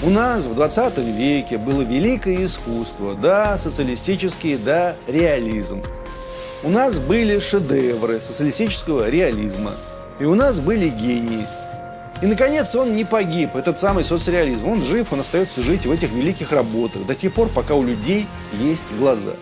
У нас в 20 веке было великое искусство, да, социалистический, да, реализм. У нас были шедевры социалистического реализма. И у нас были гении. И, наконец, он не погиб, этот самый соцреализм. Он жив, он остается жить в этих великих работах до тех пор, пока у людей есть глаза.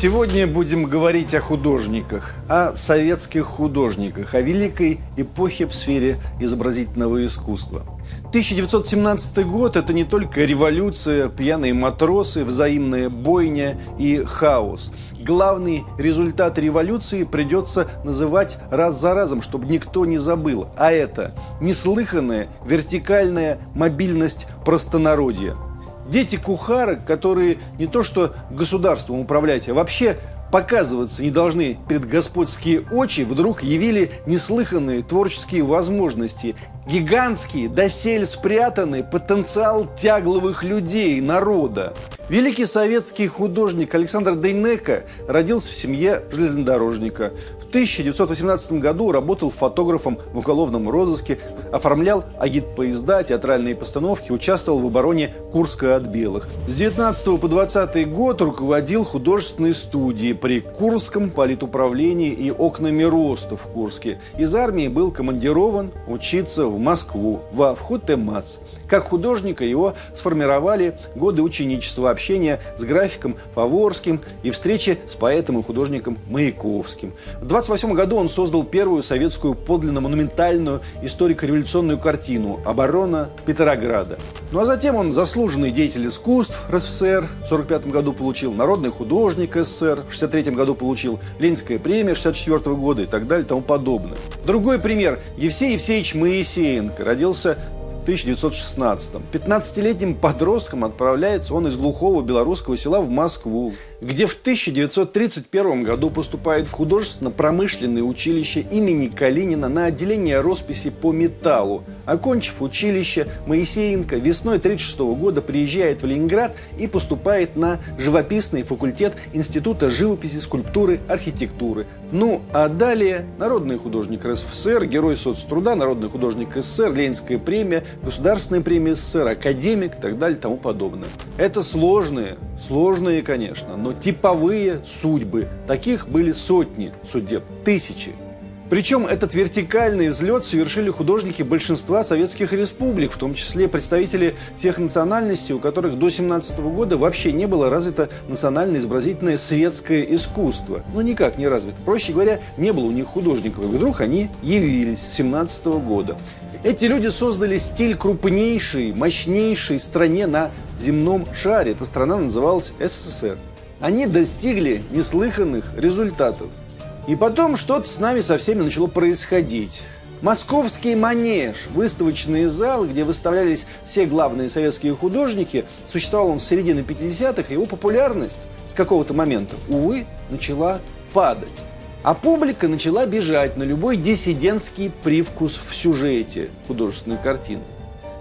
Сегодня будем говорить о художниках, о советских художниках, о великой эпохе в сфере изобразительного искусства. 1917 год – это не только революция, пьяные матросы, взаимная бойня и хаос. Главный результат революции придется называть раз за разом, чтобы никто не забыл. А это неслыханная вертикальная мобильность простонародья – Дети кухарок, которые не то что государством управлять, а вообще показываться не должны перед господские очи, вдруг явили неслыханные творческие возможности, гигантский, досель спрятанный потенциал тягловых людей, народа. Великий советский художник Александр Дейнека родился в семье железнодорожника. В 1918 году работал фотографом в уголовном розыске, оформлял агитпоезда, театральные постановки, участвовал в обороне Курска от белых. С 19 по 20 год руководил художественной студией при Курском политуправлении и окнами роста в Курске. Из армии был командирован учиться в Москву, во Вхутемас. Как художника его сформировали годы ученичества, общения с графиком Фаворским и встречи с поэтом и художником Маяковским. В 28 году он создал первую советскую подлинно монументальную историко-революционную картину «Оборона Петрограда». Ну а затем он заслуженный деятель искусств РСФСР, в 1945 году получил народный художник СССР, в 1963 году получил Ленинская премия 1964 года и так далее и тому подобное. Другой пример. Евсей Евсеевич Моисеенко родился 1916-м. 15-летним подростком отправляется он из глухого белорусского села в Москву, где в 1931 году поступает в художественно-промышленное училище имени Калинина на отделение росписи по металлу. Окончив училище, Моисеенко весной 1936 года приезжает в Ленинград и поступает на живописный факультет Института живописи, скульптуры, архитектуры. Ну, а далее народный художник РСФСР, герой соцтруда, народный художник СССР, Ленинская премия, Государственная премия СССР, академик и так далее и тому подобное. Это сложные, сложные, конечно, но типовые судьбы. Таких были сотни судеб, тысячи. Причем этот вертикальный взлет совершили художники большинства советских республик, в том числе представители тех национальностей, у которых до 17 года вообще не было развито национальное изобразительное светское искусство. Ну, никак не развито. Проще говоря, не было у них художников. И вдруг они явились с 17 года. Эти люди создали стиль крупнейшей, мощнейшей стране на земном шаре. Эта страна называлась СССР. Они достигли неслыханных результатов. И потом что-то с нами со всеми начало происходить. Московский манеж, выставочный зал, где выставлялись все главные советские художники, существовал он с середины 50-х, его популярность с какого-то момента, увы, начала падать. А публика начала бежать на любой диссидентский привкус в сюжете художественной картины.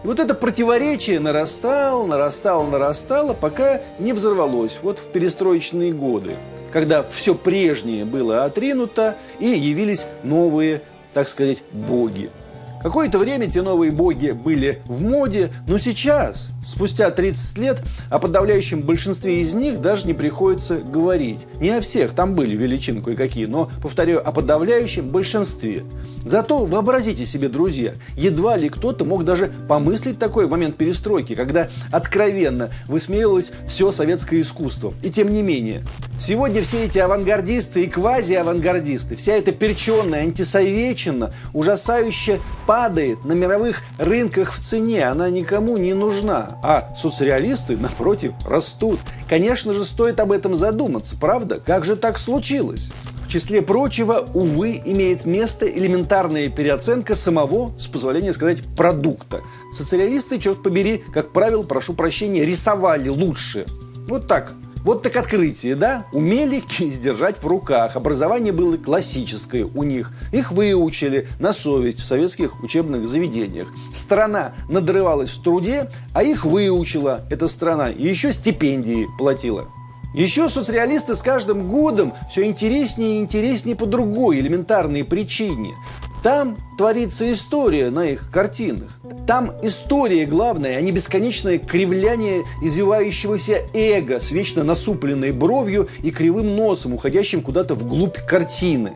И вот это противоречие нарастало, нарастало, нарастало, пока не взорвалось вот в перестроечные годы, когда все прежнее было отринуто и явились новые, так сказать, боги – Какое-то время те новые боги были в моде, но сейчас, спустя 30 лет, о подавляющем большинстве из них даже не приходится говорить. Не о всех, там были величины кое-какие, но, повторяю, о подавляющем большинстве. Зато вообразите себе, друзья, едва ли кто-то мог даже помыслить такой в момент перестройки, когда откровенно высмеивалось все советское искусство. И тем не менее, сегодня все эти авангардисты и квази-авангардисты, вся эта перченная антисоветчина ужасающе падает на мировых рынках в цене, она никому не нужна. А соцреалисты, напротив, растут. Конечно же, стоит об этом задуматься, правда? Как же так случилось? В числе прочего, увы, имеет место элементарная переоценка самого, с позволения сказать, продукта. Социалисты, черт побери, как правило, прошу прощения, рисовали лучше. Вот так, Вот так открытие, да? Умели сдержать в руках. Образование было классическое у них. Их выучили на совесть в советских учебных заведениях. Страна надрывалась в труде, а их выучила эта страна. И еще стипендии платила. Еще соцреалисты с каждым годом все интереснее и интереснее по другой элементарной причине. Там творится история на их картинах. Там история главная, а не бесконечное кривляние извивающегося эго с вечно насупленной бровью и кривым носом, уходящим куда-то вглубь картины.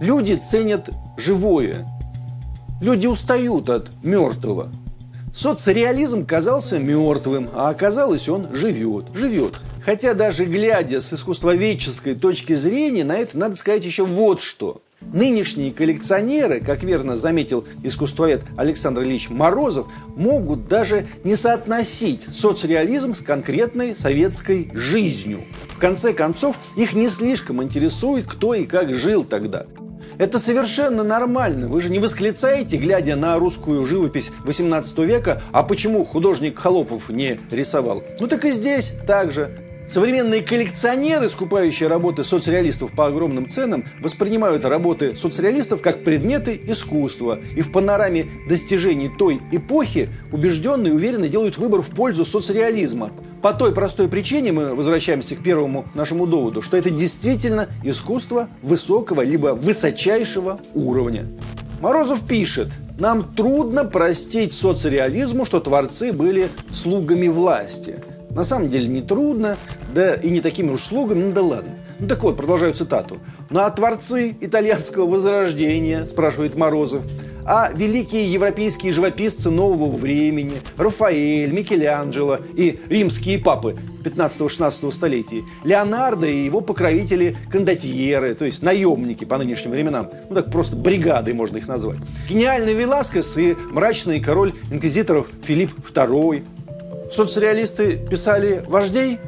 Люди ценят живое. Люди устают от мертвого. Соцреализм казался мертвым, а оказалось, он живет, живет. Хотя даже глядя с искусствоведческой точки зрения, на это надо сказать еще вот что. Нынешние коллекционеры, как верно заметил искусствовед Александр Ильич Морозов, могут даже не соотносить соцреализм с конкретной советской жизнью. В конце концов, их не слишком интересует, кто и как жил тогда. Это совершенно нормально. Вы же не восклицаете, глядя на русскую живопись 18 века, а почему художник Холопов не рисовал? Ну так и здесь так же. Современные коллекционеры, скупающие работы соцреалистов по огромным ценам, воспринимают работы соцреалистов как предметы искусства. И в панораме достижений той эпохи убежденные и уверенно делают выбор в пользу соцреализма. По той простой причине мы возвращаемся к первому нашему доводу, что это действительно искусство высокого либо высочайшего уровня. Морозов пишет, нам трудно простить соцреализму, что творцы были слугами власти – на самом деле не трудно, да и не такими уж слугами, ну да ладно. Ну так вот, продолжаю цитату. Ну а творцы итальянского возрождения, спрашивает Морозов, а великие европейские живописцы нового времени, Рафаэль, Микеланджело и римские папы 15-16 столетий, Леонардо и его покровители кондотьеры, то есть наемники по нынешним временам, ну так просто бригадой можно их назвать. Гениальный Веласкес и мрачный король инквизиторов Филипп II, соцреалисты писали вождей?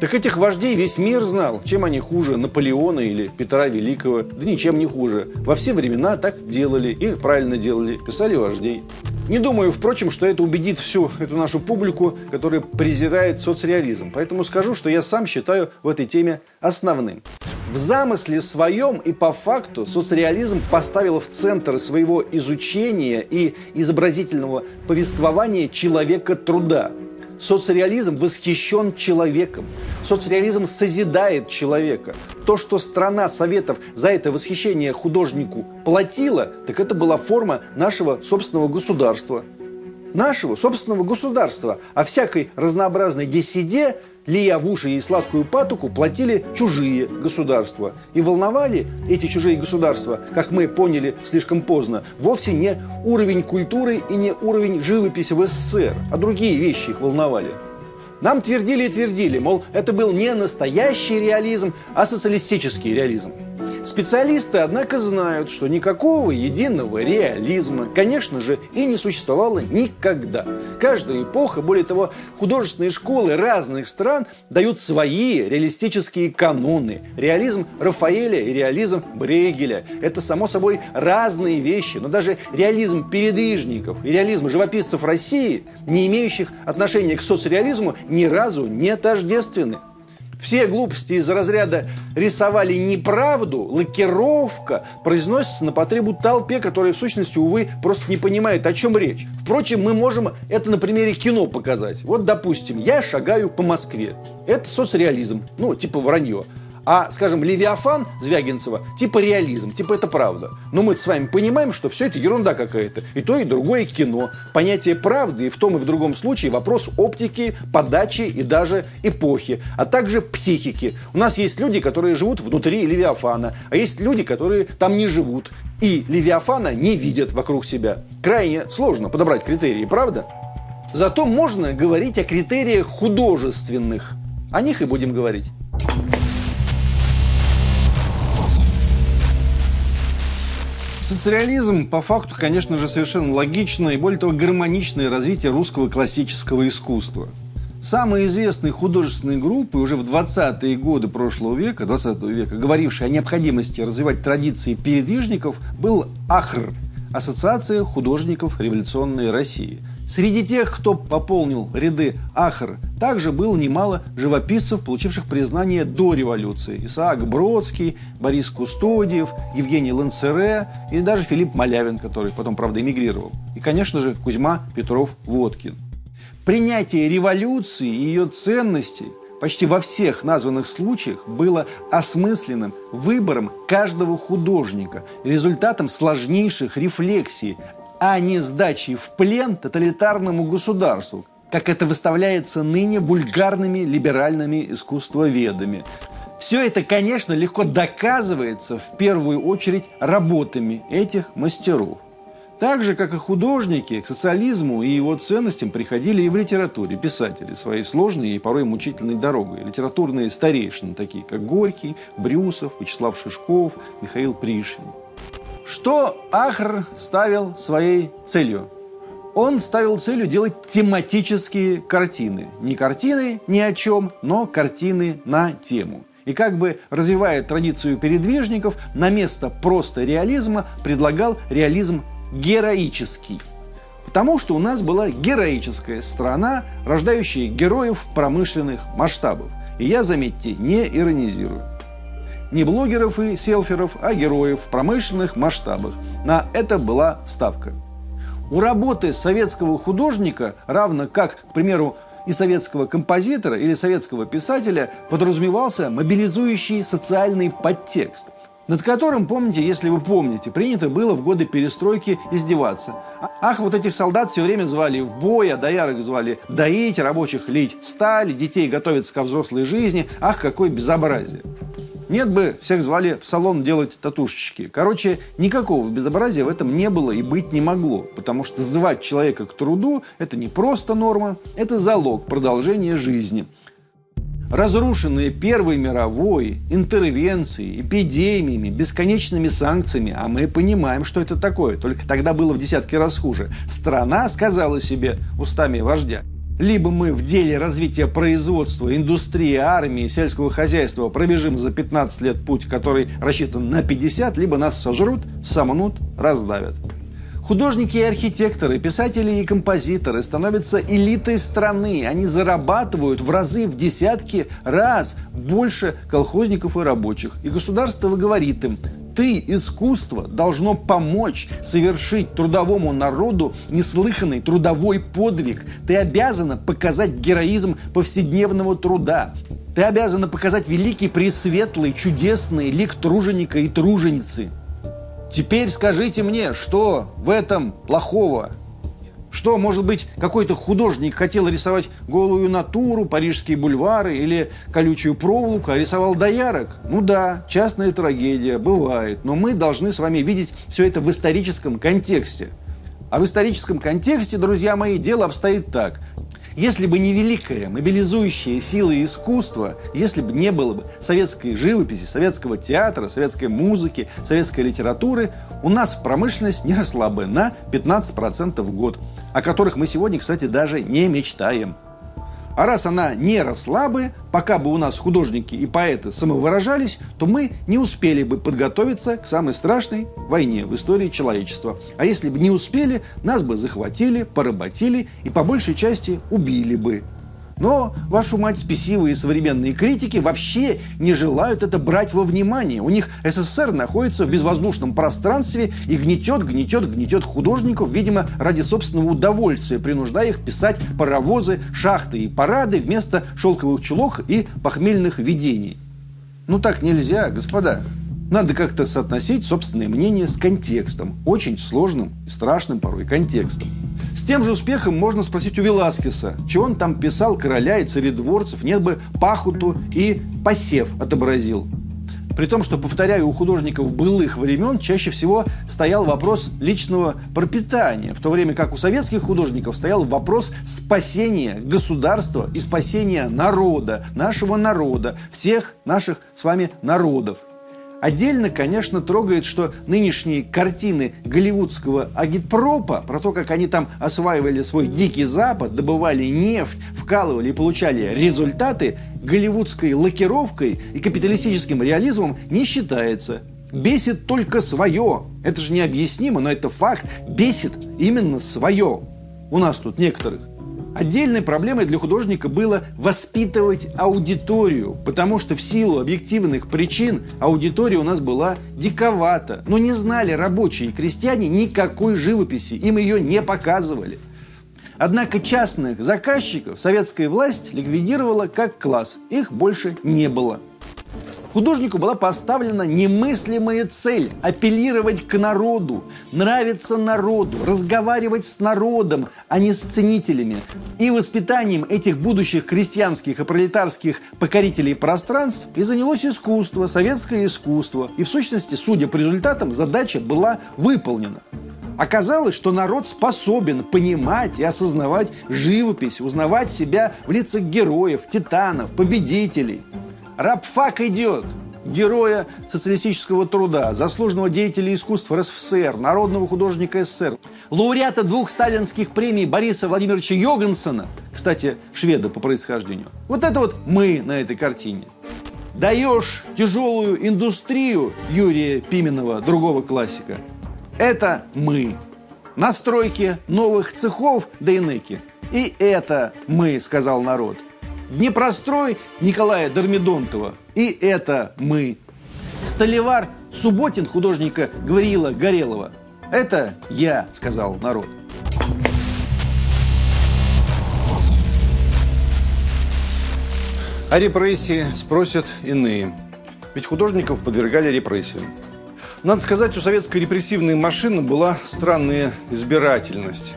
Так этих вождей весь мир знал. Чем они хуже Наполеона или Петра Великого? Да ничем не хуже. Во все времена так делали, их правильно делали, писали вождей. Не думаю, впрочем, что это убедит всю эту нашу публику, которая презирает соцреализм. Поэтому скажу, что я сам считаю в этой теме основным. В замысле своем и по факту соцреализм поставил в центр своего изучения и изобразительного повествования человека труда – Соцреализм восхищен человеком. Соцреализм созидает человека. То, что страна Советов за это восхищение художнику платила, так это была форма нашего собственного государства. Нашего собственного государства. А всякой разнообразной десиде лия в уши и сладкую патоку платили чужие государства. И волновали эти чужие государства, как мы поняли слишком поздно, вовсе не уровень культуры и не уровень живописи в СССР, а другие вещи их волновали. Нам твердили и твердили, мол, это был не настоящий реализм, а социалистический реализм. Специалисты, однако, знают, что никакого единого реализма, конечно же, и не существовало никогда. Каждая эпоха, более того, художественные школы разных стран дают свои реалистические каноны. Реализм Рафаэля и реализм Брейгеля – это, само собой, разные вещи. Но даже реализм передвижников и реализм живописцев России, не имеющих отношения к соцреализму, ни разу не тождественны. Все глупости из разряда рисовали неправду, лакировка произносится на потребу толпе, которая в сущности, увы, просто не понимает, о чем речь. Впрочем, мы можем это на примере кино показать. Вот, допустим, я шагаю по Москве. Это соцреализм, ну, типа вранье. А, скажем, Левиафан Звягинцева, типа реализм, типа это правда. Но мы с вами понимаем, что все это ерунда какая-то. И то, и другое кино. Понятие правды и в том и в другом случае вопрос оптики, подачи и даже эпохи, а также психики. У нас есть люди, которые живут внутри Левиафана, а есть люди, которые там не живут. И Левиафана не видят вокруг себя. Крайне сложно подобрать критерии, правда? Зато можно говорить о критериях художественных. О них и будем говорить. Социализм, по факту, конечно же, совершенно логичное и, более того, гармоничное развитие русского классического искусства. Самые известные художественные группы уже в 20-е годы прошлого века, 20 века, говорившие о необходимости развивать традиции передвижников, был АХР – Ассоциация художников революционной России. Среди тех, кто пополнил ряды Ахр, также было немало живописцев, получивших признание до революции. Исаак Бродский, Борис Кустодиев, Евгений Лансере и даже Филипп Малявин, который потом, правда, эмигрировал. И, конечно же, Кузьма Петров-Водкин. Принятие революции и ее ценностей почти во всех названных случаях было осмысленным выбором каждого художника, результатом сложнейших рефлексий а не сдачей в плен тоталитарному государству, как это выставляется ныне бульгарными либеральными искусствоведами. Все это, конечно, легко доказывается в первую очередь работами этих мастеров. Так же, как и художники, к социализму и его ценностям приходили и в литературе писатели своей сложной и порой мучительной дорогой. Литературные старейшины, такие как Горький, Брюсов, Вячеслав Шишков, Михаил Пришвин. Что Ахр ставил своей целью? Он ставил целью делать тематические картины. Не картины ни о чем, но картины на тему. И как бы развивая традицию передвижников, на место просто реализма предлагал реализм героический. Потому что у нас была героическая страна, рождающая героев промышленных масштабов. И я, заметьте, не иронизирую не блогеров и селферов, а героев в промышленных масштабах. На это была ставка. У работы советского художника, равно как, к примеру, и советского композитора или советского писателя, подразумевался мобилизующий социальный подтекст, над которым, помните, если вы помните, принято было в годы перестройки издеваться. Ах, вот этих солдат все время звали в бой, а доярок звали доить, рабочих лить сталь, детей готовиться ко взрослой жизни. Ах, какое безобразие! Нет бы, всех звали в салон делать татушечки. Короче, никакого безобразия в этом не было и быть не могло, потому что звать человека к труду – это не просто норма, это залог продолжения жизни. Разрушенные Первой мировой, интервенцией, эпидемиями, бесконечными санкциями, а мы понимаем, что это такое, только тогда было в десятки раз хуже, страна сказала себе устами вождя – либо мы в деле развития производства, индустрии, армии, сельского хозяйства пробежим за 15 лет путь, который рассчитан на 50, либо нас сожрут, сомнут, раздавят. Художники и архитекторы, писатели и композиторы становятся элитой страны. Они зарабатывают в разы, в десятки раз больше колхозников и рабочих. И государство говорит им, ты, искусство, должно помочь совершить трудовому народу неслыханный трудовой подвиг. Ты обязана показать героизм повседневного труда. Ты обязана показать великий, пресветлый, чудесный лик труженика и труженицы. Теперь скажите мне, что в этом плохого? Что, может быть, какой-то художник хотел рисовать голую натуру, парижские бульвары или колючую проволоку, а рисовал доярок? Ну да, частная трагедия, бывает. Но мы должны с вами видеть все это в историческом контексте. А в историческом контексте, друзья мои, дело обстоит так. Если бы не великая мобилизующая сила искусства, если бы не было бы советской живописи, советского театра, советской музыки, советской литературы, у нас промышленность не росла бы на 15% в год, о которых мы сегодня, кстати, даже не мечтаем. А раз она не росла бы, пока бы у нас художники и поэты самовыражались, то мы не успели бы подготовиться к самой страшной войне в истории человечества. А если бы не успели, нас бы захватили, поработили и по большей части убили бы. Но, вашу мать, спесивые современные критики вообще не желают это брать во внимание. У них СССР находится в безвоздушном пространстве и гнетет, гнетет, гнетет художников, видимо, ради собственного удовольствия, принуждая их писать паровозы, шахты и парады вместо шелковых чулок и похмельных видений. Ну так нельзя, господа. Надо как-то соотносить собственное мнение с контекстом, очень сложным и страшным порой контекстом. С тем же успехом можно спросить у Веласкеса, чего он там писал короля и царедворцев, нет бы пахуту и посев отобразил. При том, что, повторяю, у художников былых времен чаще всего стоял вопрос личного пропитания, в то время как у советских художников стоял вопрос спасения государства и спасения народа, нашего народа, всех наших с вами народов. Отдельно, конечно, трогает, что нынешние картины голливудского агитпропа, про то, как они там осваивали свой дикий запад, добывали нефть, вкалывали и получали результаты, голливудской лакировкой и капиталистическим реализмом не считается. Бесит только свое. Это же необъяснимо, но это факт. Бесит именно свое. у нас тут некоторых. Отдельной проблемой для художника было воспитывать аудиторию, потому что в силу объективных причин аудитория у нас была диковата. Но не знали рабочие и крестьяне никакой живописи, им ее не показывали. Однако частных заказчиков советская власть ликвидировала как класс. Их больше не было. Художнику была поставлена немыслимая цель – апеллировать к народу, нравиться народу, разговаривать с народом, а не с ценителями. И воспитанием этих будущих крестьянских и пролетарских покорителей пространств и занялось искусство, советское искусство. И в сущности, судя по результатам, задача была выполнена. Оказалось, что народ способен понимать и осознавать живопись, узнавать себя в лицах героев, титанов, победителей – Рабфак идет! Героя социалистического труда, заслуженного деятеля искусств РСФСР, народного художника СССР, лауреата двух сталинских премий Бориса Владимировича Йогансона, кстати, шведа по происхождению. Вот это вот мы на этой картине. Даешь тяжелую индустрию Юрия Пименова, другого классика. Это мы. Настройки новых цехов Дейнеки. И это мы, сказал народ. Днепрострой Николая Дормидонтова. И это мы. Столевар Субботин художника Гавриила Горелова. Это я, сказал народ. О репрессии спросят иные. Ведь художников подвергали репрессиям. Надо сказать, у советской репрессивной машины была странная избирательность.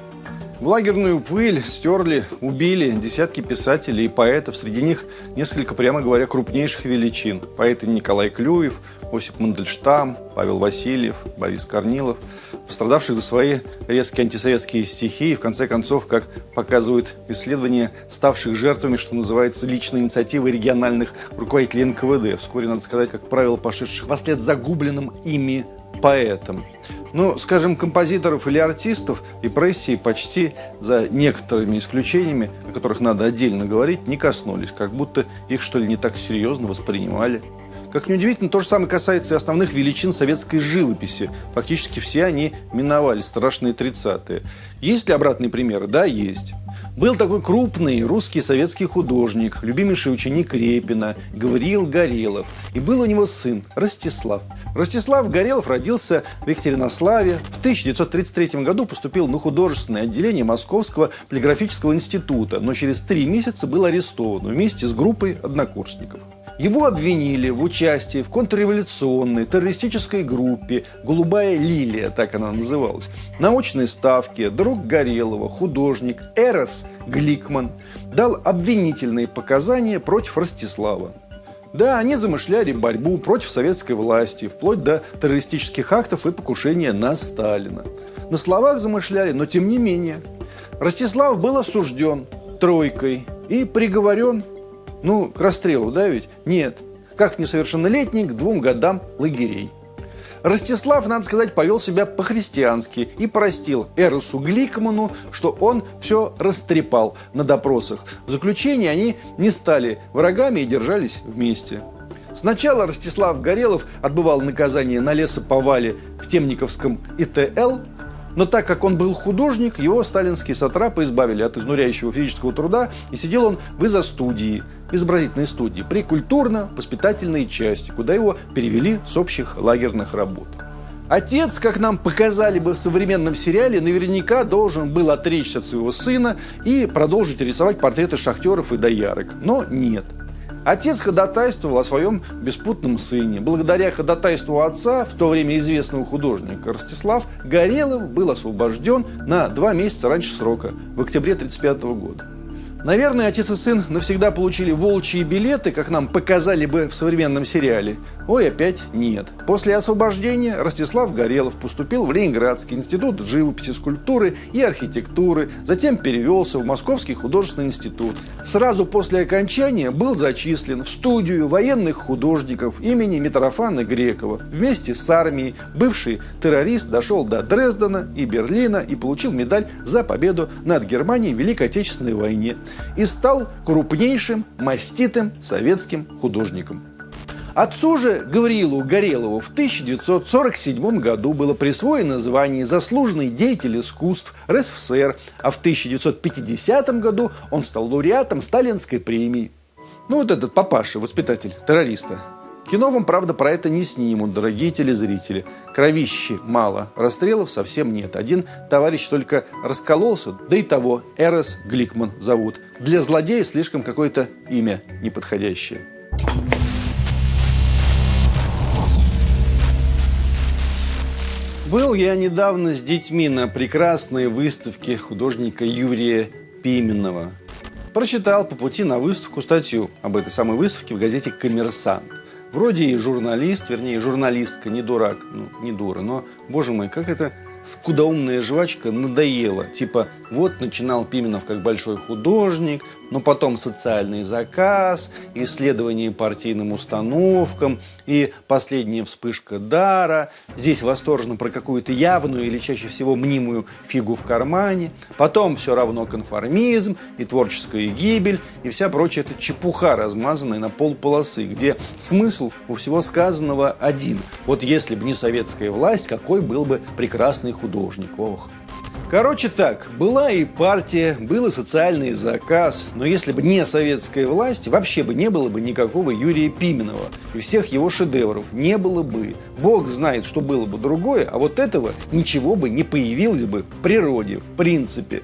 В лагерную пыль стерли, убили десятки писателей и поэтов. Среди них несколько, прямо говоря, крупнейших величин. Поэты Николай Клюев, Осип Мандельштам, Павел Васильев, Борис Корнилов, пострадавших за свои резкие антисоветские стихи и, в конце концов, как показывают исследования, ставших жертвами, что называется, личной инициативы региональных руководителей НКВД, вскоре, надо сказать, как правило, пошедших во след загубленным ими поэтам. Ну, скажем, композиторов или артистов репрессии почти за некоторыми исключениями, о которых надо отдельно говорить, не коснулись, как будто их, что ли, не так серьезно воспринимали. Как неудивительно, то же самое касается и основных величин советской живописи. Фактически все они миновали страшные 30-е. Есть ли обратные примеры? Да, есть. Был такой крупный русский советский художник, любимейший ученик Репина, Гавриил Горелов. И был у него сын Ростислав. Ростислав Горелов родился в Екатеринославе. В 1933 году поступил на художественное отделение Московского полиграфического института, но через три месяца был арестован вместе с группой однокурсников. Его обвинили в участии в контрреволюционной террористической группе «Голубая лилия», так она называлась. На очной ставке друг Горелого, художник Эрос Гликман, дал обвинительные показания против Ростислава. Да, они замышляли борьбу против советской власти, вплоть до террористических актов и покушения на Сталина. На словах замышляли, но тем не менее. Ростислав был осужден тройкой и приговорен ну, к расстрелу, да ведь? Нет. Как несовершеннолетний к двум годам лагерей. Ростислав, надо сказать, повел себя по-христиански и простил Эросу Гликману, что он все растрепал на допросах. В заключении они не стали врагами и держались вместе. Сначала Ростислав Горелов отбывал наказание на лесоповале в Темниковском ИТЛ, но так как он был художник, его сталинские сатрапы избавили от изнуряющего физического труда, и сидел он в изо-студии, изобразительной студии, при культурно-воспитательной части, куда его перевели с общих лагерных работ. Отец, как нам показали бы в современном сериале, наверняка должен был отречься от своего сына и продолжить рисовать портреты шахтеров и доярок. Но нет – Отец ходатайствовал о своем беспутном сыне. Благодаря ходатайству отца, в то время известного художника Ростислав Горелов был освобожден на два месяца раньше срока, в октябре 1935 года. Наверное, отец и сын навсегда получили волчьи билеты, как нам показали бы в современном сериале. Ой, опять нет. После освобождения Ростислав Горелов поступил в Ленинградский институт живописи, скульптуры и архитектуры, затем перевелся в Московский художественный институт. Сразу после окончания был зачислен в студию военных художников имени Митрофана Грекова. Вместе с армией бывший террорист дошел до Дрездена и Берлина и получил медаль за победу над Германией в Великой Отечественной войне и стал крупнейшим маститым советским художником. Отцу же Гаврилу Горелову в 1947 году было присвоено звание «Заслуженный деятель искусств РСФСР», а в 1950 году он стал лауреатом Сталинской премии. Ну вот этот папаша, воспитатель террориста. Кино вам, правда, про это не снимут, дорогие телезрители. Кровищи мало, расстрелов совсем нет. Один товарищ только раскололся, да и того Эрес Гликман зовут. Для злодея слишком какое-то имя неподходящее. Был я недавно с детьми на прекрасной выставке художника Юрия Пименова. Прочитал по пути на выставку статью об этой самой выставке в газете «Коммерсант». Вроде и журналист, вернее, журналистка, не дурак, ну, не дура, но, боже мой, как это скудоумная жвачка надоела. Типа, вот начинал Пименов как большой художник, но потом социальный заказ, исследование партийным установкам и последняя вспышка дара. Здесь восторженно про какую-то явную или чаще всего мнимую фигу в кармане. Потом все равно конформизм и творческая гибель и вся прочая эта чепуха, размазанная на пол полосы, где смысл у всего сказанного один. Вот если бы не советская власть, какой был бы прекрасный художник. Ох. Короче так, была и партия, был и социальный заказ, но если бы не советская власть, вообще бы не было бы никакого Юрия Пименова и всех его шедевров. Не было бы. Бог знает, что было бы другое, а вот этого ничего бы не появилось бы в природе, в принципе.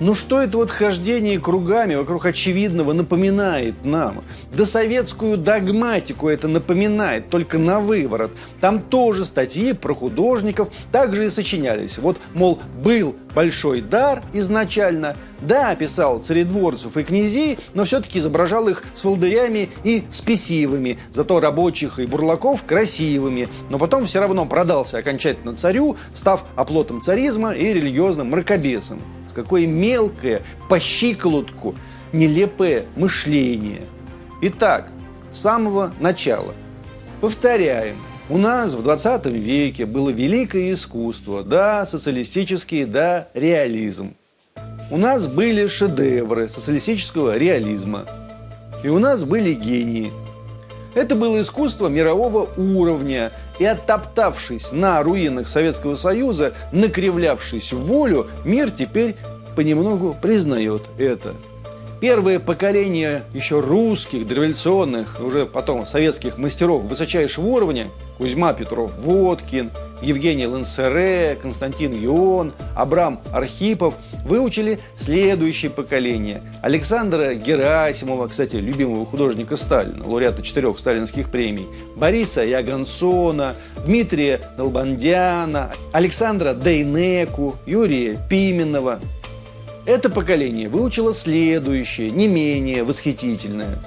Ну что это вот хождение кругами вокруг очевидного напоминает нам? Да советскую догматику это напоминает, только на выворот. Там тоже статьи про художников также и сочинялись. Вот, мол, был большой дар изначально, да, писал царедворцев и князей, но все-таки изображал их с волдырями и спесивыми, зато рабочих и бурлаков красивыми. Но потом все равно продался окончательно царю, став оплотом царизма и религиозным мракобесом какое мелкое, по щиколотку, нелепое мышление. Итак, с самого начала. Повторяем. У нас в 20 веке было великое искусство, да, социалистический, да, реализм. У нас были шедевры социалистического реализма. И у нас были гении. Это было искусство мирового уровня, и оттоптавшись на руинах Советского Союза, накривлявшись в волю, мир теперь понемногу признает это. Первое поколение еще русских, дореволюционных, уже потом советских мастеров высочайшего уровня Кузьма Петров Водкин, Евгений Лансере, Константин Ион, Абрам Архипов выучили следующее поколение. Александра Герасимова, кстати, любимого художника Сталина, лауреата четырех сталинских премий, Бориса Ягансона, Дмитрия Долбандяна, Александра Дейнеку, Юрия Пименова – это поколение выучило следующее, не менее восхитительное.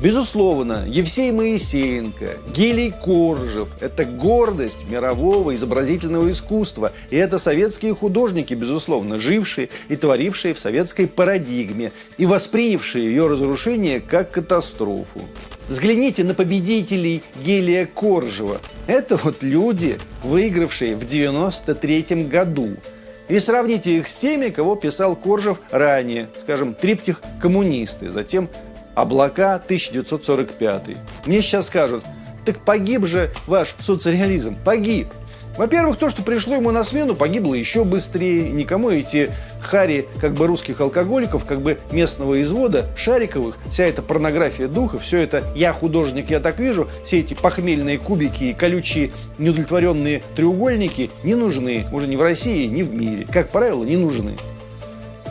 Безусловно, Евсей Моисеенко, Гелий Коржев – это гордость мирового изобразительного искусства. И это советские художники, безусловно, жившие и творившие в советской парадигме и воспринявшие ее разрушение как катастрофу. Взгляните на победителей Гелия Коржева. Это вот люди, выигравшие в 93 году – и сравните их с теми, кого писал Коржев ранее, скажем, триптих «Коммунисты», затем «Облака» 1945. Мне сейчас скажут, так погиб же ваш соцреализм, погиб. Во-первых, то, что пришло ему на смену, погибло еще быстрее. Никому эти хари как бы русских алкоголиков, как бы местного извода, Шариковых, вся эта порнография духа, все это «я художник, я так вижу», все эти похмельные кубики и колючие неудовлетворенные треугольники не нужны. Уже ни в России, ни в мире. Как правило, не нужны.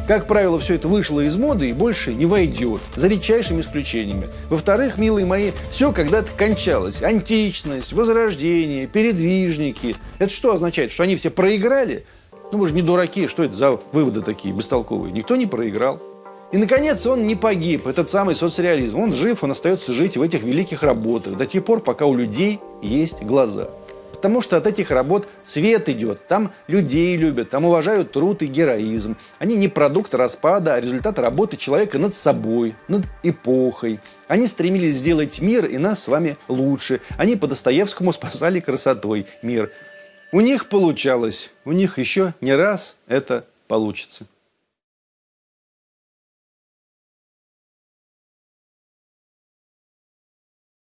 Как правило, все это вышло из моды и больше не войдет, за редчайшими исключениями. Во-вторых, милые мои, все когда-то кончалось. Античность, возрождение, передвижники. Это что означает? Что они все проиграли? Ну, мы же не дураки, что это за выводы такие бестолковые? Никто не проиграл. И, наконец, он не погиб, этот самый соцреализм. Он жив, он остается жить в этих великих работах до тех пор, пока у людей есть глаза. Потому что от этих работ свет идет. Там людей любят, там уважают труд и героизм. Они не продукт распада, а результат работы человека над собой, над эпохой. Они стремились сделать мир и нас с вами лучше. Они по Достоевскому спасали красотой мир. У них получалось. У них еще не раз это получится.